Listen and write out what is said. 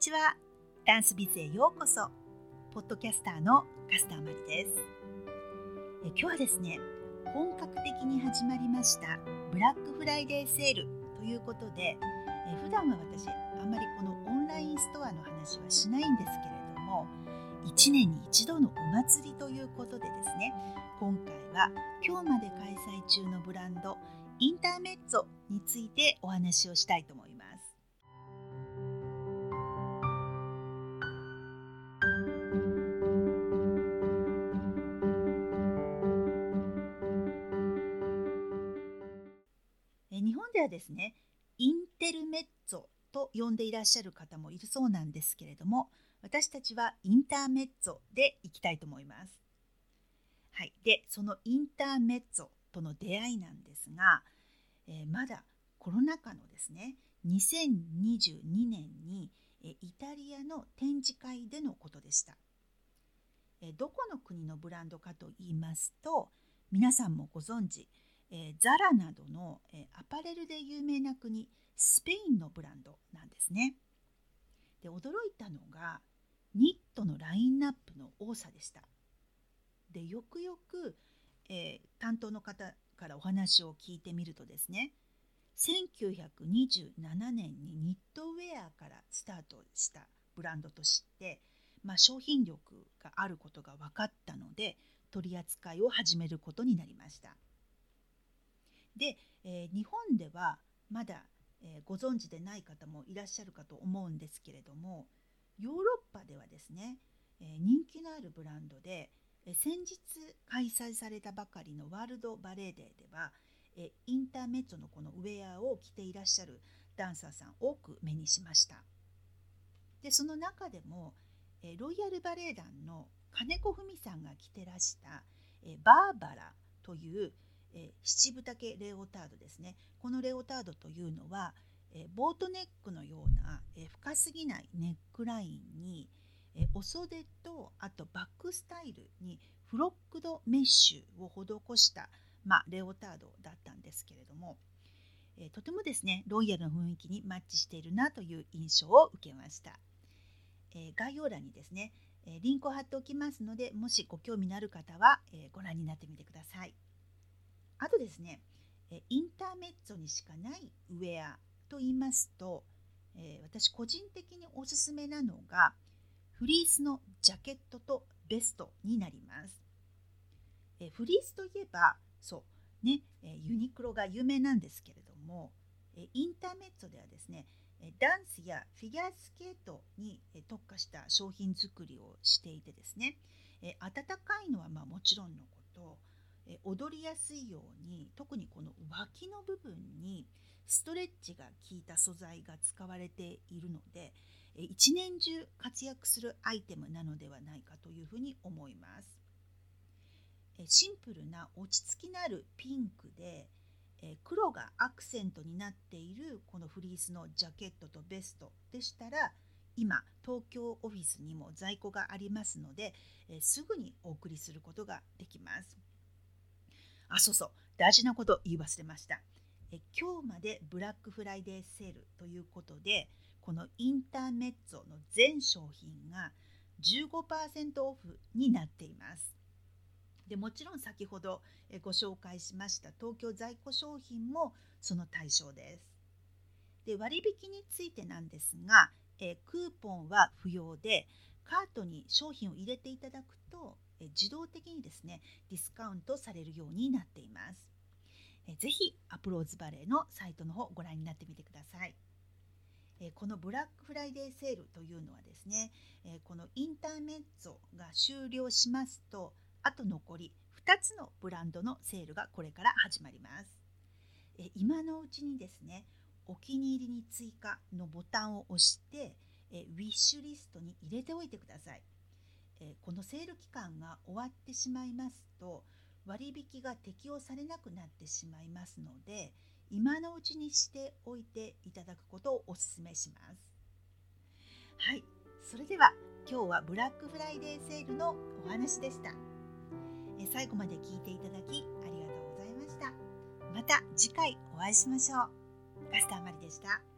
ちは。ダンスビズへようこそ。ポッドキャスターのカスターマリです。え今日はですね本格的に始まりましたブラックフライデーセールということでえ普段は私あんまりこのオンラインストアの話はしないんですけれども1年に一度のお祭りということでですね今回は今日まで開催中のブランドインターメッツォについてお話をしたいと思います。ではですねインテルメッツォと呼んでいらっしゃる方もいるそうなんですけれども私たちはインターメッツォでいきたいと思います。はい、でそのインターメッツォとの出会いなんですが、えー、まだコロナ禍のですね2022年に、えー、イタリアの展示会でのことでした、えー、どこの国のブランドかと言いますと皆さんもご存知えー、ザラなどの、え、アパレルで有名な国スペインのブランドなんですね。で驚いたのがニットのラインナップの多さでした。でよくよく、えー、担当の方からお話を聞いてみるとですね1927年にニットウェアからスタートしたブランドとして、まあ、商品力があることが分かったので取り扱いを始めることになりました。で、えー、日本ではまだ、えー、ご存知でない方もいらっしゃるかと思うんですけれどもヨーロッパではですね、えー、人気のあるブランドで、え先日開催されたばかりのワールドバレーデーでは、えインターメットのこのウェアを着ていらっしゃるダンサーさん多く目にしました。でその中でも、えロイヤルバレエ団の金子文さんが着てらした、えバーバラというえー、七分丈レオタードですねこのレオタードというのは、えー、ボートネックのような、えー、深すぎないネックラインに、えお袖とあとバックスタイルにフロックドメッシュを施した、まあ、レオタードだったんですけれども、えとてもですねロイヤルの雰囲気にマッチしているなという印象を受けました、え概要欄にですねリンクを貼っておきますのでもしご興味のある方は、えご覧になってみてください。あとですねインターメッツォにしかないウェアと言いますと、え、私個人的におすすめなのがフリースのジャケットとベストになります。え、フリースといえばそうね、え、ユニクロが有名なんですけれども、えインターメッツォではですねダンスやフィギュアスケートに特化した商品作りをしていてですね暖かいのはまあもちろんのことえ踊りやすいように特にこの脇の部分にストレッチが効いた素材が使われているので一年中活躍するアイテムなのではないかというふうに思いますシンプルな落ち着きのあるピンクで黒がアクセントになっているこのフリースのジャケットとベストでしたら今東京オフィスにも在庫がありますのですぐにお送りすることができます。あ、そうそう、大事なこと言い忘れました。え今日までブラックフライデーセールということで、このインターメッツォの全商品が15%オフになっています。でもちろん先ほどご紹介しました東京在庫商品もその対象です。で割引についてなんですが、えクーポンは不要でカートに商品を入れていただくと自動的にですねディスカウントされるようになっています。ぜひアプローズバレーのサイトの方ご覧になってみてください。このブラックフライデーセールというのはですねこのインターメッツォが終了しますとあと残り2つのブランドのセールがこれから始まります。今のうちにですねお気に入りに追加のボタンを押してウィッシュリストに入れておいてください。えこのセール期間が終わってしまいますと割引が適用されなくなってしまいますので今のうちにしておいていただくことをお勧めします。はい。それでは今日はブラックフライデーセールのお話でした。え最後まで聞いていただきありがとうございました。また次回お会いしましょう。ガスターマリでした。